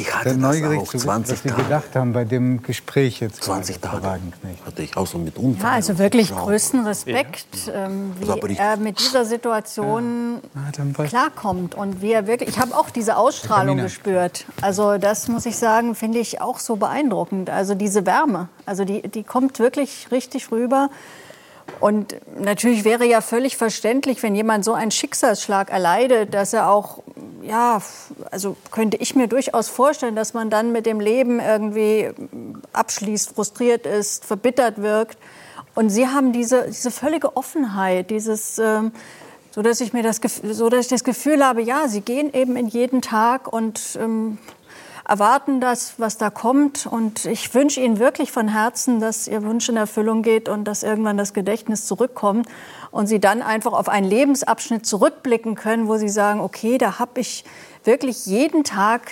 Ich hatte Sehr neugierig auch zu wissen, 20 was Sie gedacht haben bei dem Gespräch jetzt. 20 gerade, Frau Tage Wagenknecht. hatte ich auch so mit Unfall. Ja, also wirklich größten Respekt, ähm, Also, aber wie ich- er mit dieser Situation Ah, dann weiß- klarkommt und wie er wirklich. Ich habe auch diese Ausstrahlung gespürt. Also das muss ich sagen, finde ich auch so beeindruckend. Also diese Wärme, also die, die kommt wirklich richtig rüber. Und natürlich wäre ja völlig verständlich, wenn jemand so einen Schicksalsschlag erleidet, dass er auch, ja, also könnte ich mir durchaus vorstellen, dass man dann mit dem Leben irgendwie abschließt, frustriert ist, verbittert wirkt. Und Sie haben diese, diese völlige Offenheit, dieses, ähm, so dass ich mir das, so dass ich das Gefühl habe, ja, Sie gehen eben in jeden Tag und ähm, erwarten das, was da kommt. Und ich wünsche Ihnen wirklich von Herzen, dass Ihr Wunsch in Erfüllung geht und dass irgendwann das Gedächtnis zurückkommt und Sie dann einfach auf einen Lebensabschnitt zurückblicken können, wo Sie sagen, okay, da habe ich wirklich jeden Tag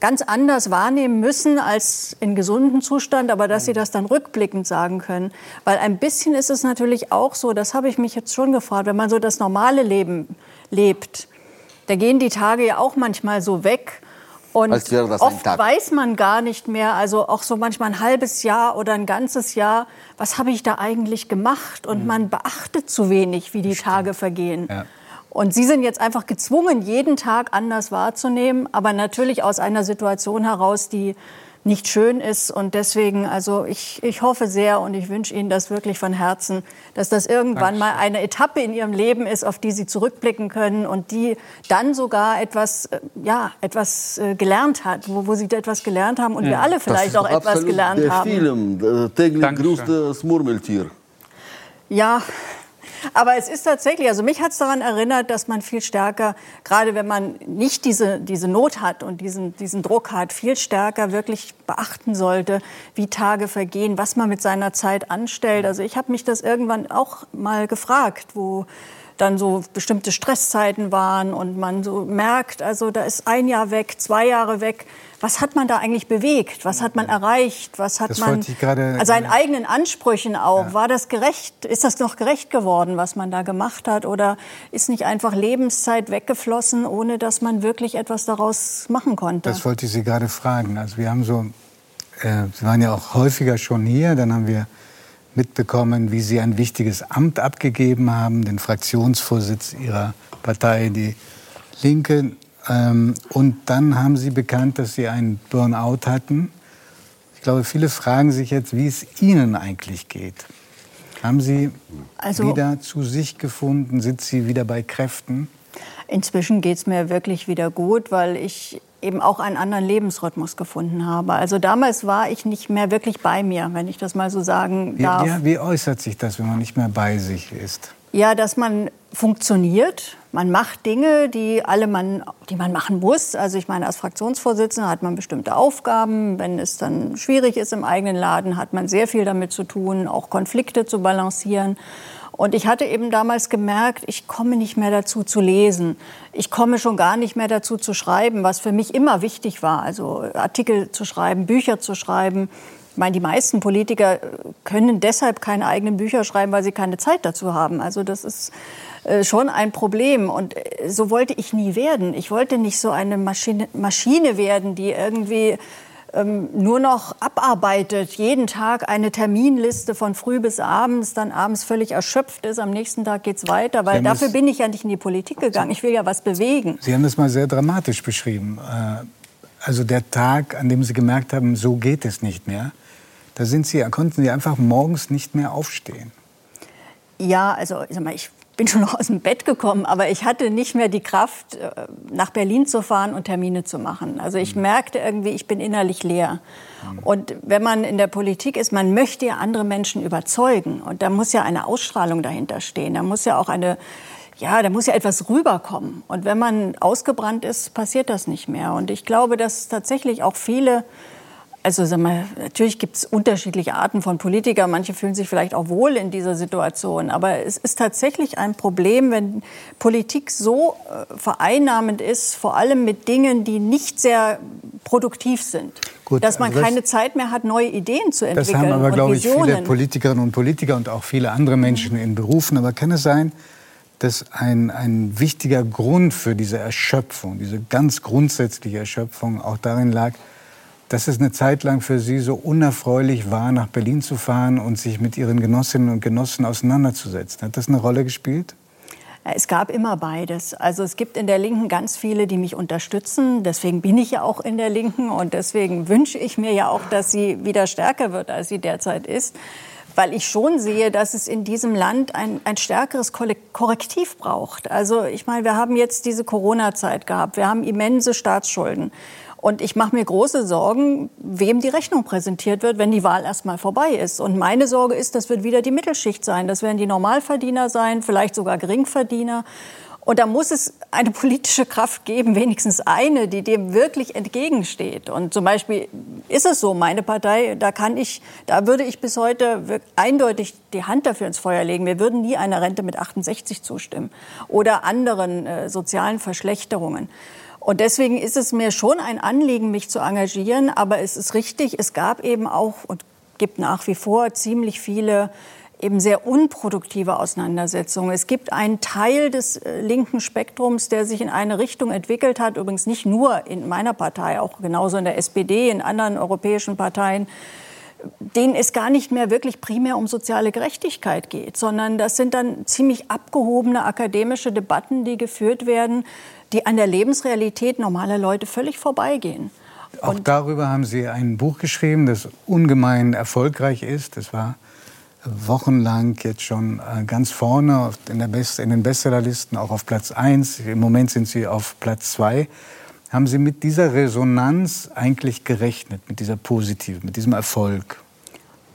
ganz anders wahrnehmen müssen als in gesundem Zustand, aber dass sie das dann rückblickend sagen können. Weil ein bisschen ist es natürlich auch so, das habe ich mich jetzt schon gefragt, wenn man so das normale Leben lebt, da gehen die Tage ja auch manchmal so weg. Und Als wäre das ein oft Tag. weiß man gar nicht mehr, also auch so manchmal ein halbes Jahr oder ein ganzes Jahr, was habe ich da eigentlich gemacht? Und man beachtet zu wenig, wie die Tage vergehen. Ja. Und Sie sind jetzt einfach gezwungen, jeden Tag anders wahrzunehmen, aber natürlich aus einer Situation heraus, die nicht schön ist. Und deswegen, also ich, ich hoffe sehr und ich wünsche Ihnen das wirklich von Herzen, dass das irgendwann mal eine Etappe in Ihrem Leben ist, auf die Sie zurückblicken können und die dann sogar etwas, äh, ja, etwas äh, gelernt hat, wo, wo Sie etwas gelernt haben und wir alle vielleicht auch etwas gelernt der haben. Film, der täglich Dankeschön. grüßt das Murmeltier. Ja, aber es ist tatsächlich, also mich hat es daran erinnert, dass man viel stärker, gerade wenn man nicht diese, diese Not hat und diesen, diesen Druck hat, viel stärker wirklich beachten sollte, wie Tage vergehen, was man mit seiner Zeit anstellt. Also ich habe mich das irgendwann auch mal gefragt, wo dann so bestimmte Stresszeiten waren und man so merkt, also da ist ein Jahr weg, zwei Jahre weg. Was hat man da eigentlich bewegt? Was hat man erreicht? Was hat Das man gerade- also seinen eigenen Ansprüchen auch? War das gerecht? Ist das noch gerecht geworden, was man da gemacht hat? Oder ist nicht einfach Lebenszeit weggeflossen, ohne dass man wirklich etwas daraus machen konnte? Das wollte ich Sie gerade fragen. Also wir haben so, äh, Sie waren ja auch häufiger schon hier, dann haben wir mitbekommen, wie Sie ein wichtiges Amt abgegeben haben, den Fraktionsvorsitz Ihrer Partei, die Linke. Ähm, und dann haben Sie bekannt, dass Sie einen Burnout hatten. Ich glaube, viele fragen sich jetzt, wie es Ihnen eigentlich geht. Haben Sie Also- wieder zu sich gefunden? Sind Sie wieder bei Kräften? Inzwischen geht es mir wirklich wieder gut, weil ich eben auch einen anderen Lebensrhythmus gefunden habe. Also damals war ich nicht mehr wirklich bei mir, wenn ich das mal so sagen darf. ja, wie äußert sich das, wenn man nicht mehr bei sich ist? Ja, dass man funktioniert. Man macht Dinge, die alle man, die man machen muss. Also ich meine, als Fraktionsvorsitzender hat man bestimmte Aufgaben. Wenn es dann schwierig ist im eigenen Laden, hat man sehr viel damit zu tun, auch Konflikte zu balancieren. Und ich hatte eben damals gemerkt, ich komme nicht mehr dazu zu lesen. Ich komme schon gar nicht mehr dazu zu schreiben, was für mich immer wichtig war. Also Artikel zu schreiben, Bücher zu schreiben. Ich meine, die meisten Politiker können deshalb keine eigenen Bücher schreiben, weil sie keine Zeit dazu haben. Also das ist äh, schon ein Problem. Und äh, so wollte ich nie werden. Ich wollte nicht so eine Maschine, Maschine werden, die irgendwie ähm, nur noch abarbeitet, jeden Tag eine Terminliste von früh bis abends, dann abends völlig erschöpft ist, am nächsten Tag geht's weiter, weil dafür bin ich ja nicht in die Politik gegangen. Ich will ja was bewegen. Sie haben das mal sehr dramatisch beschrieben. Äh, Also der Tag, an dem Sie gemerkt haben, so geht es nicht mehr, da sind Sie, konnten Sie einfach morgens nicht mehr aufstehen. Ja, also ich, sag mal, ich bin schon noch aus dem Bett gekommen, aber ich hatte nicht mehr die Kraft, äh, nach Berlin zu fahren und Termine zu machen. Also ich merkte irgendwie, ich bin innerlich leer. Und wenn man in der Politik ist, man möchte ja andere Menschen überzeugen. Und da muss ja eine Ausstrahlung dahinter stehen. Da muss ja auch eine, ja, da muss ja etwas rüberkommen. Und wenn man ausgebrannt ist, passiert das nicht mehr. Und ich glaube, dass tatsächlich auch viele also sag mal, natürlich gibt es unterschiedliche Arten von Politikern. Manche fühlen sich vielleicht auch wohl in dieser Situation. Aber es ist tatsächlich ein Problem, wenn Politik so äh, vereinnahmend ist, vor allem mit Dingen, die nicht sehr produktiv sind. Gut, dass man also das- keine Zeit mehr hat, neue Ideen zu Das entwickeln haben aber, glaube ich, viele. Politikerinnen und Politiker und auch viele andere Menschen in Berufen. Aber kann es sein, dass ein, ein wichtiger Grund für diese Erschöpfung, diese ganz grundsätzliche Erschöpfung auch darin lag, dass es eine Zeit lang für Sie so unerfreulich war, nach Berlin zu fahren und sich mit Ihren Genossinnen und Genossen auseinanderzusetzen. Hat das eine Rolle gespielt? Es gab immer beides. Also es gibt in der Linken ganz viele, die mich unterstützen. Deswegen bin ich ja auch in der Linken und deswegen wünsche ich mir ja auch, dass sie wieder stärker wird, als sie derzeit ist. Weil ich schon sehe, dass es in diesem Land ein, ein stärkeres Korrektiv braucht. Also ich meine, wir haben jetzt diese Corona-Zeit gehabt. Wir haben immense Staatsschulden. Und ich mache mir große Sorgen, wem die Rechnung präsentiert wird, wenn die Wahl erstmal vorbei ist. Und meine Sorge ist, das wird wieder die Mittelschicht sein. Das werden die Normalverdiener sein, vielleicht sogar Geringverdiener. Und da muss es eine politische Kraft geben, wenigstens eine, die dem wirklich entgegensteht. Und zum Beispiel ist es so, meine Partei, da kann ich, da würde ich bis heute eindeutig die Hand dafür ins Feuer legen. Wir würden nie einer Rente mit 68 zustimmen oder anderen äh, sozialen Verschlechterungen. Und deswegen ist es mir schon ein Anliegen, mich zu engagieren. Aber es ist richtig, es gab eben auch und gibt nach wie vor ziemlich viele eben sehr unproduktive Auseinandersetzungen. Es gibt einen Teil des äh, linken Spektrums, der sich in eine Richtung entwickelt hat, übrigens nicht nur in meiner Partei, auch genauso in der SPD, in anderen europäischen Parteien, denen es gar nicht mehr wirklich primär um soziale Gerechtigkeit geht, sondern das sind dann ziemlich abgehobene akademische Debatten, die geführt werden, die an der Lebensrealität normaler Leute völlig vorbeigehen. Auch Und darüber haben Sie ein Buch geschrieben, das ungemein erfolgreich ist. Das war wochenlang jetzt schon äh, ganz vorne in, in den Bestsellerlisten, auch auf Platz 1. Im Moment sind Sie auf Platz 2. Haben Sie mit dieser Resonanz eigentlich gerechnet, mit dieser positiven, mit diesem Erfolg?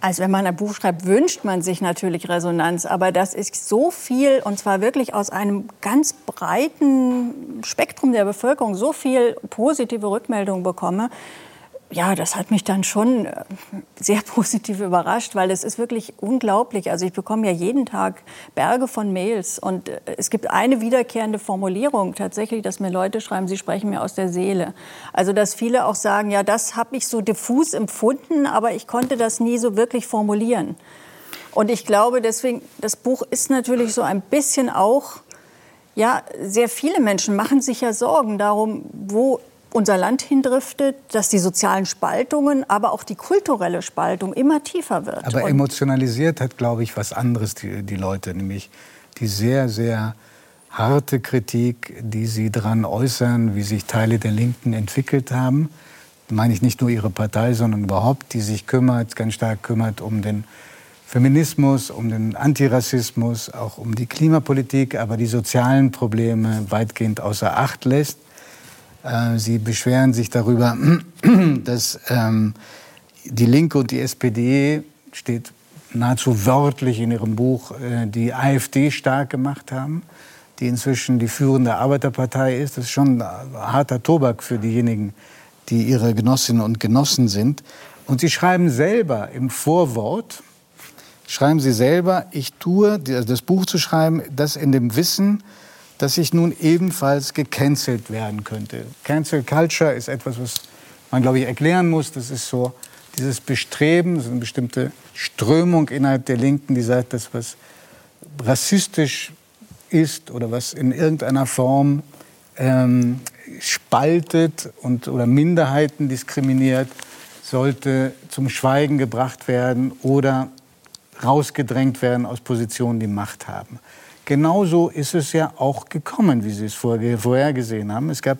Also wenn man ein Buch schreibt, wünscht man sich natürlich Resonanz, aber dass ich so viel, und zwar wirklich aus einem ganz breiten Spektrum der Bevölkerung, so viel positive Rückmeldungen bekomme, ja, das hat mich dann schon äh, sehr positiv überrascht, weil es ist wirklich unglaublich. Also ich bekomme ja jeden Tag Berge von Mails und äh, es gibt eine wiederkehrende Formulierung tatsächlich, dass mir Leute schreiben, sie sprechen mir aus der Seele. Also dass viele auch sagen, ja, das habe ich so diffus empfunden, aber ich konnte das nie so wirklich formulieren. Und ich glaube deswegen, das Buch ist natürlich so ein bisschen auch ja, sehr viele Menschen machen sich ja Sorgen darum, wo unser Land hindriftet, dass die sozialen Spaltungen, aber auch die kulturelle Spaltung immer tiefer wird. Aber emotionalisiert hat, glaube ich, was anderes die, die Leute, nämlich die sehr, sehr harte Kritik, die sie daran äußern, wie sich Teile der Linken entwickelt haben. Da meine ich nicht nur ihre Partei, sondern überhaupt, die sich kümmert, ganz stark kümmert um den Feminismus, um den Antirassismus, auch um die Klimapolitik, aber die sozialen Probleme weitgehend außer Acht lässt. Äh, Sie beschweren sich darüber, dass ähm, die Linke und die SPD, steht nahezu wörtlich in Ihrem Buch, äh, die AfD stark gemacht haben, die inzwischen die führende Arbeiterpartei ist. Das ist schon harter Tobak für diejenigen, die Ihre Genossinnen und Genossen sind. Und Sie schreiben selber im Vorwort, schreiben Sie selber, ich tue, das Buch zu schreiben, das in dem Wissen, dass ich nun ebenfalls gecancelt werden könnte. Cancel Culture ist etwas, was man, glaube ich, erklären muss. Das ist so dieses Bestreben, so eine bestimmte Strömung innerhalb der Linken, die sagt, dass was rassistisch ist oder was in irgendeiner Form ähm, spaltet und, oder Minderheiten diskriminiert, sollte zum Schweigen gebracht werden oder rausgedrängt werden aus Positionen, die Macht haben. Genauso ist es ja auch gekommen, wie Sie es vorhergesehen haben. Es gab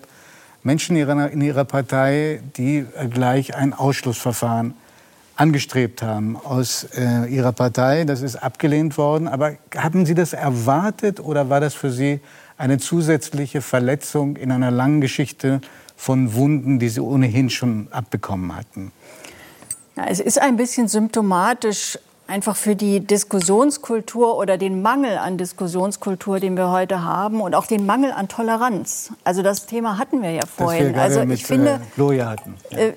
Menschen in ihrer Partei, die gleich ein Ausschlussverfahren angestrebt haben aus äh, ihrer Partei. Das ist abgelehnt worden. Aber haben Sie das erwartet oder war das für Sie eine zusätzliche Verletzung in einer langen Geschichte von Wunden, die Sie ohnehin schon abbekommen hatten? Ja, es ist ein bisschen symptomatisch einfach für die Diskussionskultur oder den Mangel an Diskussionskultur, den wir heute haben und auch den Mangel an Toleranz. Also das Thema hatten wir ja vorhin. Also ich mit, finde, äh, Gloria hatten. Ja. Äh,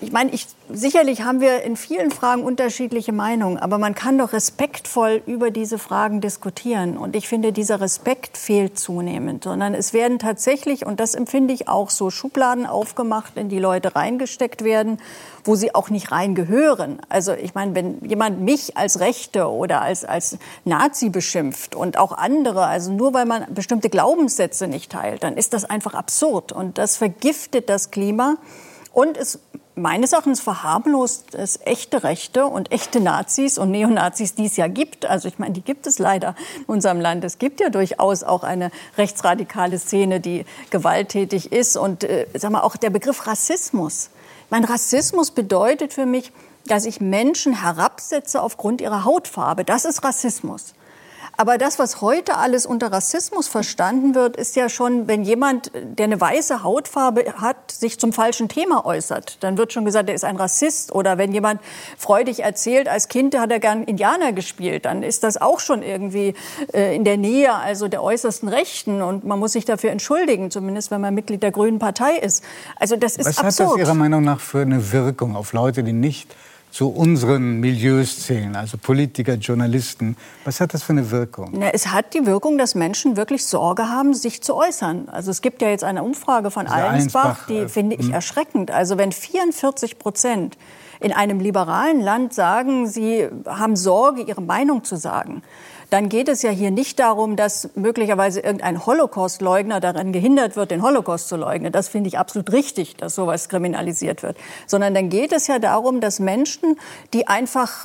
ich meine, ich, sicherlich haben wir in vielen Fragen unterschiedliche Meinungen, aber man kann doch respektvoll über diese Fragen diskutieren. Und ich finde, dieser Respekt fehlt zunehmend, sondern es werden tatsächlich, und das empfinde ich auch so, Schubladen aufgemacht, in die Leute reingesteckt werden, wo sie auch nicht reingehören. Also ich meine, wenn jemand mich als Rechte oder als, als Nazi beschimpft und auch andere, also nur weil man bestimmte Glaubenssätze nicht teilt, dann ist das einfach absurd. Und das vergiftet das Klima. Und es meines Erachtens verharmlost es echte Rechte und echte Nazis und Neonazis, die es ja gibt. Also ich meine, die gibt es leider in unserem Land. Es gibt ja durchaus auch eine rechtsradikale Szene, die gewalttätig ist. Und äh, sag mal, auch der Begriff Rassismus. Mein Rassismus bedeutet für mich, dass ich Menschen herabsetze aufgrund ihrer Hautfarbe. Das ist Rassismus. Aber das, was heute alles unter Rassismus verstanden wird, ist ja schon, wenn jemand, der eine weiße Hautfarbe hat, sich zum falschen Thema äußert, dann wird schon gesagt, er ist ein Rassist. Oder wenn jemand freudig erzählt, als Kind hat er gern Indianer gespielt, dann ist das auch schon irgendwie äh, in der Nähe, also der äußersten Rechten. Und man muss sich dafür entschuldigen, zumindest wenn man Mitglied der Grünen Partei ist. Also das ist was absurd. Was hat das Ihrer Meinung nach für eine Wirkung auf Leute, die nicht zu unseren Milieus zählen, also Politiker, Journalisten. Was hat das für eine Wirkung? Na, es hat die Wirkung, dass Menschen wirklich Sorge haben, sich zu äußern. Also es gibt ja jetzt eine Umfrage von Allensbach, die äh, finde ich hm. erschreckend. Also wenn 44 Prozent in einem liberalen Land sagen, sie haben Sorge, ihre Meinung zu sagen, dann geht es ja hier nicht darum, dass möglicherweise irgendein Holocaust-Leugner daran gehindert wird, den Holocaust zu leugnen. Das finde ich absolut richtig, dass sowas kriminalisiert wird. Sondern dann geht es ja darum, dass Menschen, die einfach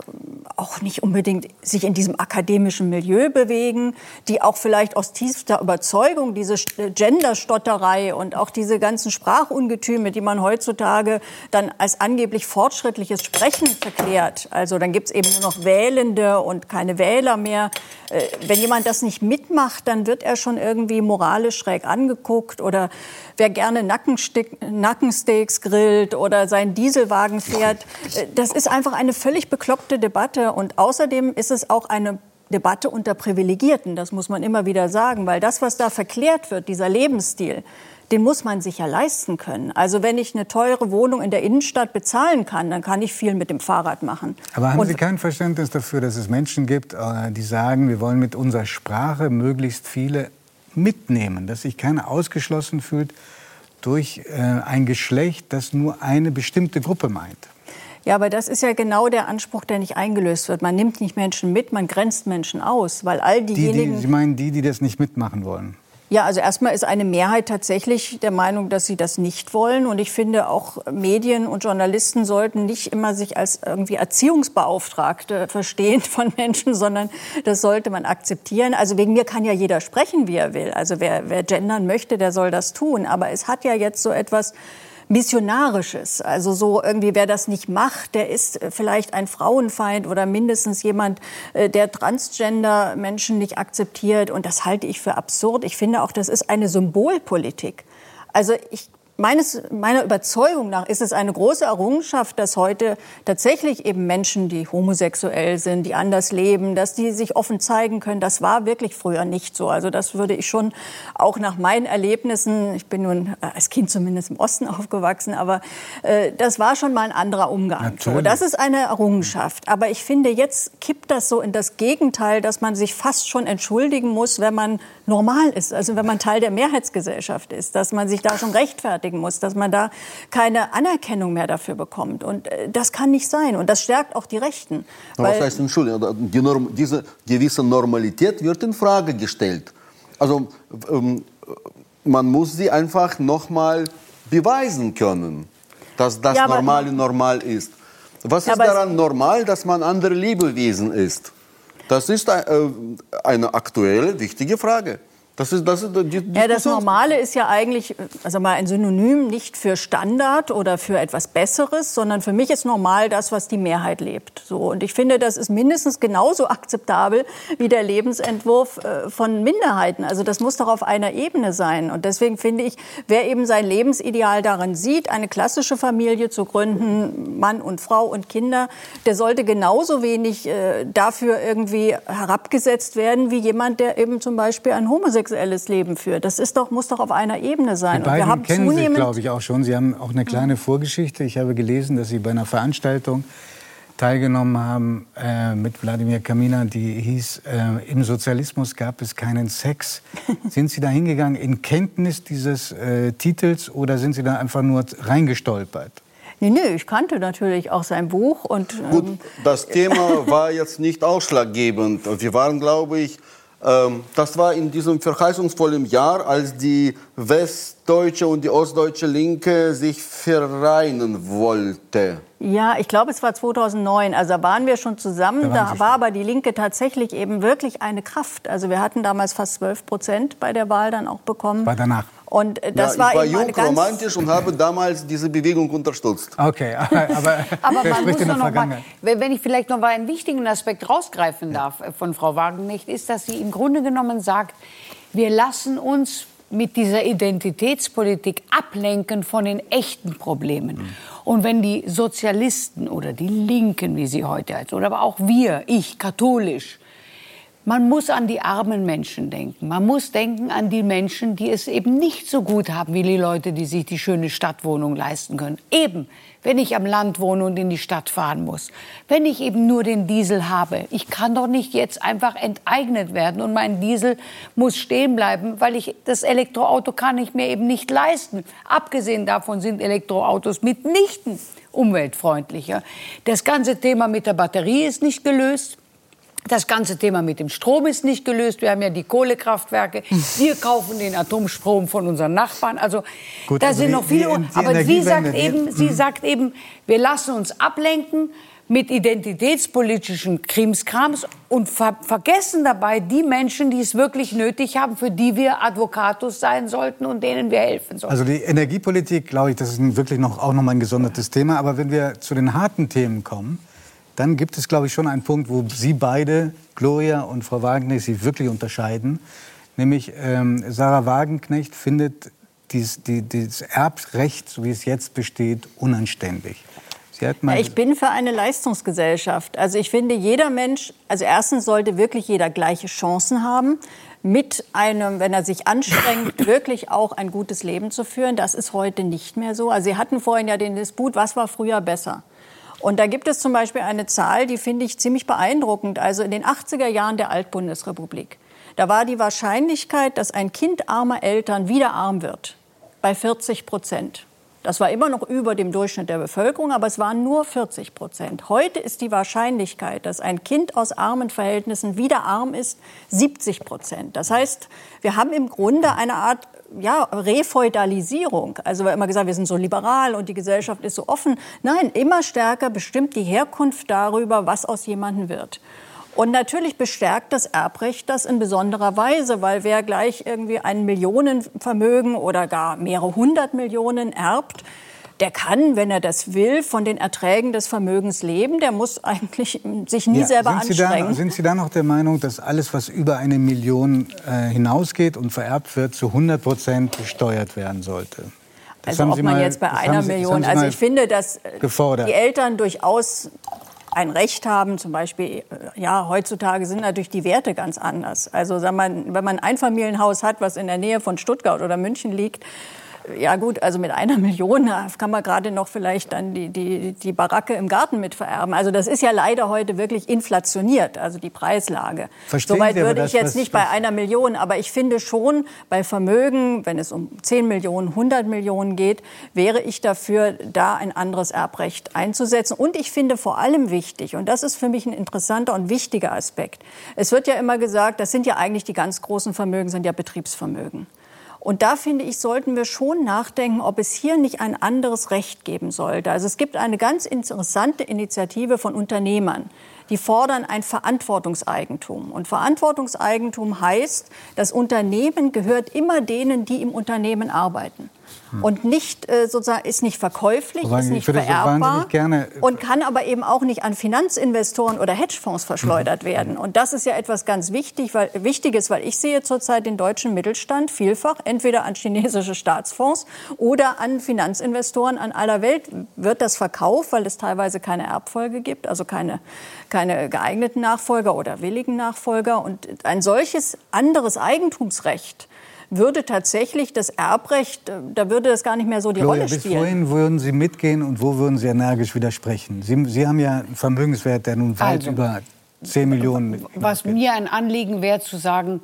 auch nicht unbedingt sich in diesem akademischen Milieu bewegen, die auch vielleicht aus tiefster Überzeugung diese Genderstotterei und auch diese ganzen Sprachungetüme, die man heutzutage dann als angeblich fortschrittliches Sprechen verklärt. Also dann gibt es eben nur noch Wählende und keine Wähler mehr. Äh, wenn jemand das nicht mitmacht, dann wird er schon irgendwie moralisch schräg angeguckt oder wer gerne Nackensteaks grillt oder seinen Dieselwagen fährt. Äh, das ist einfach eine völlig bekloppte Debatte und außerdem ist es auch eine Debatte unter Privilegierten, das muss man immer wieder sagen, weil das, was da verklärt wird, dieser Lebensstil, den muss man sich ja leisten können. Also wenn ich eine teure Wohnung in der Innenstadt bezahlen kann, dann kann ich viel mit dem Fahrrad machen. Aber haben Und Sie kein Verständnis dafür, dass es Menschen gibt, äh, die sagen, wir wollen mit unserer Sprache möglichst viele mitnehmen, dass sich keiner ausgeschlossen fühlt durch äh, ein Geschlecht, das nur eine bestimmte Gruppe meint? Ja, aber das ist ja genau der Anspruch, der nicht eingelöst wird. Man nimmt nicht Menschen mit, man grenzt Menschen aus, weil all diejenigen. Die, die, Sie meinen die, die das nicht mitmachen wollen? Ja, also erstmal ist eine Mehrheit tatsächlich der Meinung, dass sie das nicht wollen. Und ich finde, auch Medien und Journalisten sollten nicht immer sich als irgendwie Erziehungsbeauftragte verstehen von Menschen, sondern das sollte man akzeptieren. Also wegen mir kann ja jeder sprechen, wie er will. Also wer, wer gendern möchte, der soll das tun. Aber es hat ja jetzt so etwas, Missionarisches. Also so irgendwie, wer das nicht macht, der ist äh, vielleicht ein Frauenfeind oder mindestens jemand, äh, der Transgender-Menschen nicht akzeptiert. Und das halte ich für absurd. Ich finde auch, das ist eine Symbolpolitik. Also ich Meines, meiner Überzeugung nach ist es eine große Errungenschaft, dass heute tatsächlich eben Menschen, die homosexuell sind, die anders leben, dass die sich offen zeigen können. Das war wirklich früher nicht so. Also das würde ich schon auch nach meinen Erlebnissen, ich bin nun äh, als Kind zumindest im Osten aufgewachsen, aber äh, das war schon mal ein anderer Umgang. So, das ist eine Errungenschaft. Aber ich finde, jetzt kippt das so in das Gegenteil, dass man sich fast schon entschuldigen muss, wenn man normal ist, also wenn man Teil der Mehrheitsgesellschaft ist, dass man sich da schon rechtfertigen muss, dass man da keine Anerkennung mehr dafür bekommt. Und äh, das kann nicht sein. Und das stärkt auch die Rechten. Was heißt Entschuldigung? Die Norm, diese gewisse Normalität wird in Frage gestellt. Also ähm, man muss sie einfach noch mal beweisen können, dass das ja, Normale normal ist. Was ist daran normal, dass man andere Lebewesen ist? Das ist äh, eine aktuelle, wichtige Frage. Das ist, das ist ja, das Normale ist ja eigentlich also mal ein Synonym nicht für Standard oder für etwas Besseres, sondern für mich ist normal das, was die Mehrheit lebt. So und ich finde, das ist mindestens genauso akzeptabel wie der Lebensentwurf äh, von Minderheiten. Also das muss doch auf einer Ebene sein. Und deswegen finde ich, wer eben sein Lebensideal darin sieht, eine klassische Familie zu gründen, Mann und Frau und Kinder, der sollte genauso wenig äh, dafür irgendwie herabgesetzt werden wie jemand, der eben zum Beispiel ein Homosexueller homosexuelles Leben führt. Das ist doch, muss doch auf einer Ebene sein. Die beiden und wir haben kennen sich, glaube ich, auch schon. Sie haben auch eine kleine Vorgeschichte. Ich habe gelesen, dass Sie bei einer Veranstaltung teilgenommen haben äh, mit Wladimir Kamina, die hieß, äh, im Sozialismus gab es keinen Sex. sind Sie da hingegangen in Kenntnis dieses äh, Titels oder sind Sie da einfach nur reingestolpert? Nee, nee, ich kannte natürlich auch sein Buch. Und, ähm Gut, das Thema war jetzt nicht ausschlaggebend. Wir waren, glaube ich, das war in diesem verheißungsvollen Jahr, als die westdeutsche und die ostdeutsche Linke sich vereinen wollte. Ja, ich glaube, es war 2009. Also da waren wir schon zusammen. Da, da war aber die Linke tatsächlich eben wirklich eine Kraft. Also wir hatten damals fast 12 Prozent bei der Wahl dann auch bekommen. War danach. Und das ja, war, ich war jung, romantisch und habe damals diese Bewegung unterstützt. Okay, aber, aber, aber man muss noch mal, wenn ich vielleicht noch mal einen wichtigen Aspekt rausgreifen darf äh, von Frau Wagenknecht, ist, dass sie im Grunde genommen sagt, wir lassen uns mit dieser Identitätspolitik ablenken von den echten Problemen. Mhm. Und wenn die Sozialisten oder die Linken, wie sie heute heißt, oder aber auch wir, ich, katholisch, man muss an die armen Menschen denken. Man muss denken an die Menschen, die es eben nicht so gut haben wie die Leute, die sich die schöne Stadtwohnung leisten können. Eben, wenn ich am Land wohne und in die Stadt fahren muss. Wenn ich eben nur den Diesel habe. Ich kann doch nicht jetzt einfach enteignet werden und mein Diesel muss stehen bleiben, weil ich das Elektroauto kann ich mir eben nicht leisten. Abgesehen davon sind Elektroautos mitnichten umweltfreundlicher. Das ganze Thema mit der Batterie ist nicht gelöst. Das ganze Thema mit dem Strom ist nicht gelöst. Wir haben ja die Kohlekraftwerke. Wir kaufen den Atomstrom von unseren Nachbarn. Also Gut, da also sind die, noch viele. Aber sie sagt eben, sie hm. sagt eben, wir lassen uns ablenken mit identitätspolitischen Krimskrams und ver vergessen dabei die Menschen, die es wirklich nötig haben, für die wir Advocatus sein sollten und denen wir helfen sollten. Also die Energiepolitik, glaube ich, das ist wirklich noch, auch noch mal ein gesondertes Thema. Aber wenn wir zu den harten Themen kommen, dann gibt es, glaube ich, schon einen Punkt, wo Sie beide, Gloria und Frau Wagenknecht, sich wirklich unterscheiden. Nämlich ähm, Sarah Wagenknecht findet dies, die, dieses Erbrecht, so wie es jetzt besteht, unanständig. Ja, ich bin für eine Leistungsgesellschaft. Also ich finde, jeder Mensch, also erstens sollte wirklich jeder gleiche Chancen haben, mit einem, wenn er sich anstrengt, wirklich auch ein gutes Leben zu führen. Das ist heute nicht mehr so. Also Sie hatten vorhin ja den Disput, was war früher besser? Und da gibt es zum Beispiel eine Zahl, die finde ich ziemlich beeindruckend. Also in den 80er Jahren der Altbundesrepublik, da war die Wahrscheinlichkeit, dass ein Kind armer Eltern wieder arm wird, bei 40 Prozent. Das war immer noch über dem Durchschnitt der Bevölkerung, aber es waren nur 40 Prozent. Heute ist die Wahrscheinlichkeit, dass ein Kind aus armen Verhältnissen wieder arm ist, 70 Prozent. Das heißt, wir haben im Grunde eine Art ja, Refeudalisierung. Also wir immer gesagt, wir sind so liberal und die Gesellschaft ist so offen. Nein, immer stärker bestimmt die Herkunft darüber, was aus jemandem wird. Und natürlich bestärkt das Erbrecht das in besonderer Weise, weil wer gleich irgendwie ein Millionenvermögen oder gar mehrere hundert Millionen erbt, der kann, wenn er das will, von den Erträgen des Vermögens leben. Der muss eigentlich sich nie ja, selber sind Sie anstrengen. Da, sind Sie da noch der Meinung, dass alles, was über eine Million äh, hinausgeht und vererbt wird, zu 100 Prozent besteuert werden sollte? Das also ob man mal, jetzt bei einer Sie, Million, also ich finde, dass gefordert. die Eltern durchaus ein Recht haben, zum Beispiel, äh, ja, heutzutage sind natürlich die Werte ganz anders. Also, wenn man ein Einfamilienhaus hat, was in der Nähe von Stuttgart oder München liegt, ja gut, also mit einer Million kann man gerade noch vielleicht dann die, die, die Baracke im Garten mit vererben. Also das ist ja leider heute wirklich inflationiert, also die Preislage. Verstehen Soweit Sie, würde ich jetzt nicht bei einer Million, aber ich finde schon bei Vermögen, wenn es um 10 Millionen, 100 Millionen geht, wäre ich dafür, da ein anderes Erbrecht einzusetzen. Und ich finde vor allem wichtig, und das ist für mich ein interessanter und wichtiger Aspekt, es wird ja immer gesagt, das sind ja eigentlich die ganz großen Vermögen, sind ja Betriebsvermögen. Und da finde ich, sollten wir schon nachdenken, ob es hier nicht ein anderes Recht geben sollte. Also es gibt eine ganz interessante Initiative von Unternehmern, die fordern ein Verantwortungseigentum. Und Verantwortungseigentum heißt, das Unternehmen gehört immer denen, die im Unternehmen arbeiten. Hm. und nicht äh, sozusagen ist nicht verkäuflich, ist nicht vererbbar und kann aber eben auch nicht an Finanzinvestoren oder Hedgefonds verschleudert mhm. werden. Und das ist ja etwas ganz wichtig, weil, Wichtiges, weil ich sehe zurzeit den deutschen Mittelstand vielfach entweder an chinesische Staatsfonds oder an Finanzinvestoren an aller Welt wird das verkauft, weil es teilweise keine Erbfolge gibt, also keine keine geeigneten Nachfolger oder willigen Nachfolger. Und ein solches anderes Eigentumsrecht würde tatsächlich das Erbrecht, äh, da würde das gar nicht mehr so die Gloria, Rolle spielen. Bis wohin würden Sie mitgehen und wo würden Sie energisch widersprechen? Sie, Sie haben ja einen Vermögenswert, der nun weit also, über 10 Millionen. Was mir ein Anliegen wäre, zu sagen,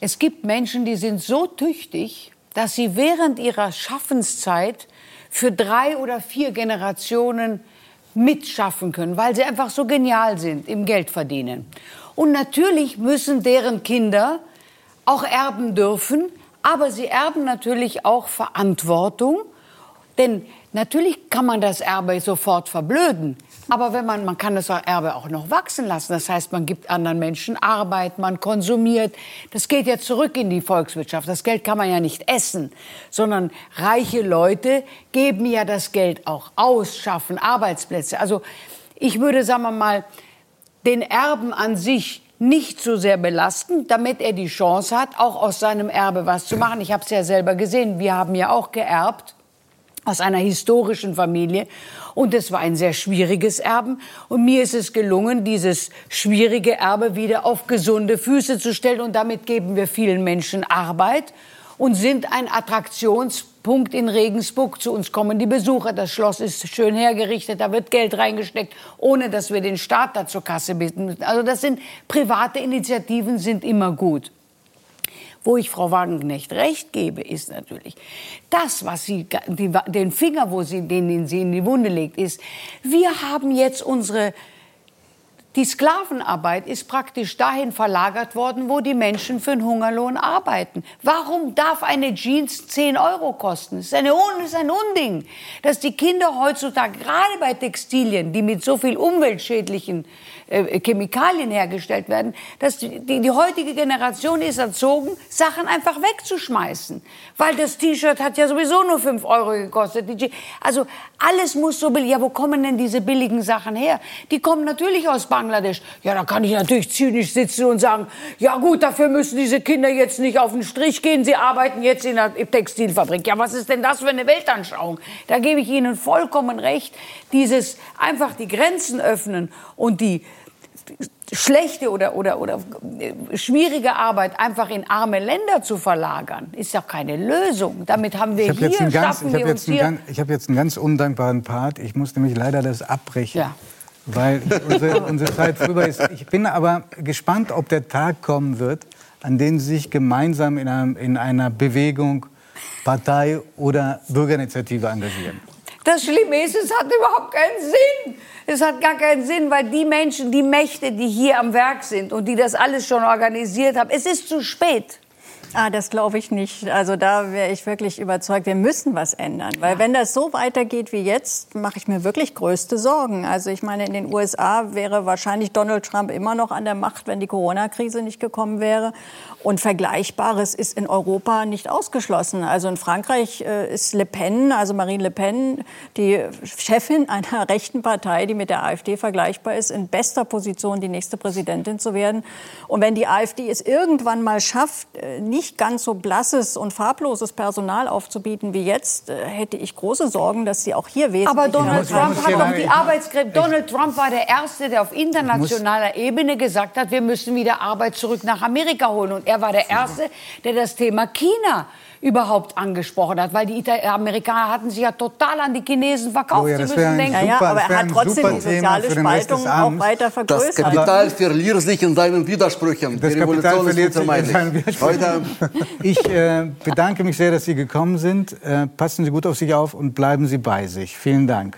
es gibt Menschen, die sind so tüchtig, dass sie während ihrer Schaffenszeit für drei oder vier Generationen mitschaffen können, weil sie einfach so genial sind im Geldverdienen. Und natürlich müssen deren Kinder auch erben dürfen, aber sie erben natürlich auch Verantwortung, denn natürlich kann man das Erbe sofort verblöden. Aber wenn man, man kann das Erbe auch noch wachsen lassen. Das heißt, man gibt anderen Menschen Arbeit, man konsumiert. Das geht ja zurück in die Volkswirtschaft. Das Geld kann man ja nicht essen, sondern reiche Leute geben ja das Geld auch aus, schaffen Arbeitsplätze. Also ich würde, sagen wir mal, den Erben an sich nicht so sehr belasten, damit er die Chance hat, auch aus seinem Erbe was zu machen. Ich habe es ja selber gesehen. Wir haben ja auch geerbt aus einer historischen Familie. Und es war ein sehr schwieriges Erben. Und mir ist es gelungen, dieses schwierige Erbe wieder auf gesunde Füße zu stellen. Und damit geben wir vielen Menschen Arbeit und sind ein Attraktionspunkt in Regensburg. Zu uns kommen die Besucher. Das Schloss ist schön hergerichtet. Da wird Geld reingesteckt, ohne dass wir den Staat da zur Kasse bitten müssen. Also das sind private Initiativen, sind immer gut. Wo ich Frau Wagenknecht recht gebe, ist natürlich, das, was sie, die, den Finger, wo sie, den sie in die Wunde legt, ist, wir haben jetzt unsere die Sklavenarbeit ist praktisch dahin verlagert worden, wo die Menschen für einen Hungerlohn arbeiten. Warum darf eine Jeans 10 Euro kosten? Das ist, eine, das ist ein Unding, dass die Kinder heutzutage, gerade bei Textilien, die mit so viel umweltschädlichen äh, Chemikalien hergestellt werden, dass die, die, die heutige Generation ist erzogen, Sachen einfach wegzuschmeißen. Weil das T-Shirt hat ja sowieso nur 5 Euro gekostet. Also alles muss so billig. Ja, wo kommen denn diese billigen Sachen her? Die kommen natürlich aus Bangladesch. Ja, da kann ich natürlich zynisch sitzen und sagen, ja gut, dafür müssen diese Kinder jetzt nicht auf den Strich gehen. Sie arbeiten jetzt in der Textilfabrik. Ja, was ist denn das für eine Weltanschauung? Da gebe ich Ihnen vollkommen recht. Dieses einfach die Grenzen öffnen und die schlechte oder, oder, oder äh, schwierige Arbeit einfach in arme Länder zu verlagern, ist doch keine Lösung. Damit haben wir hier, ganz, schaffen wir uns hier... Ganz, ich habe jetzt einen ganz undankbaren Part. Ich muss nämlich leider das abbrechen. Ja. Weil unsere, unsere Zeit vorüber ist. Ich bin aber gespannt, ob der Tag kommen wird, an dem Sie sich gemeinsam in einer, in einer Bewegung, Partei oder Bürgerinitiative engagieren. Das Schlimme ist, es hat überhaupt keinen Sinn. Es hat gar keinen Sinn, weil die Menschen, die Mächte, die hier am Werk sind und die das alles schon organisiert haben, es ist zu spät. Ah, das glaube ich nicht. Also da wäre ich wirklich überzeugt, wir müssen was ändern. Weil wenn das so weitergeht wie jetzt, mache ich mir wirklich größte Sorgen. Also ich meine, in den USA wäre wahrscheinlich Donald Trump immer noch an der Macht, wenn die Corona-Krise nicht gekommen wäre. Und Vergleichbares ist in Europa nicht ausgeschlossen. Also in Frankreich äh, ist Le Pen, also Marine Le Pen, die Chefin einer rechten Partei, die mit der AfD vergleichbar ist, in bester Position, die nächste Präsidentin zu werden. Und wenn die AfD es irgendwann mal schafft, äh, nicht ganz so blasses und farbloses Personal aufzubieten wie jetzt, äh, hätte ich große Sorgen, dass sie auch hier wesentlich... Aber Donald Trump hat auch die Arbeitskräfte... Donald Trump war der Erste, der auf internationaler Ebene gesagt hat, wir müssen wieder Arbeit zurück nach Amerika holen. Und er war der Erste, der das Thema China überhaupt angesprochen hat, weil die Amerikaner hatten sich ja total an die Chinesen verkauft. Oh ja, Sie müssen denken, super, ja, aber er hat trotzdem die soziale Spaltung auch weiter vergrößert. Das Kapital verliert sich in seinen Widersprüchen. Das die Kapital verliert sich in seinen Widersprüchen. Ich äh, bedanke mich sehr, dass Sie gekommen sind. Äh, passen Sie gut auf sich auf und bleiben Sie bei sich. Vielen Dank.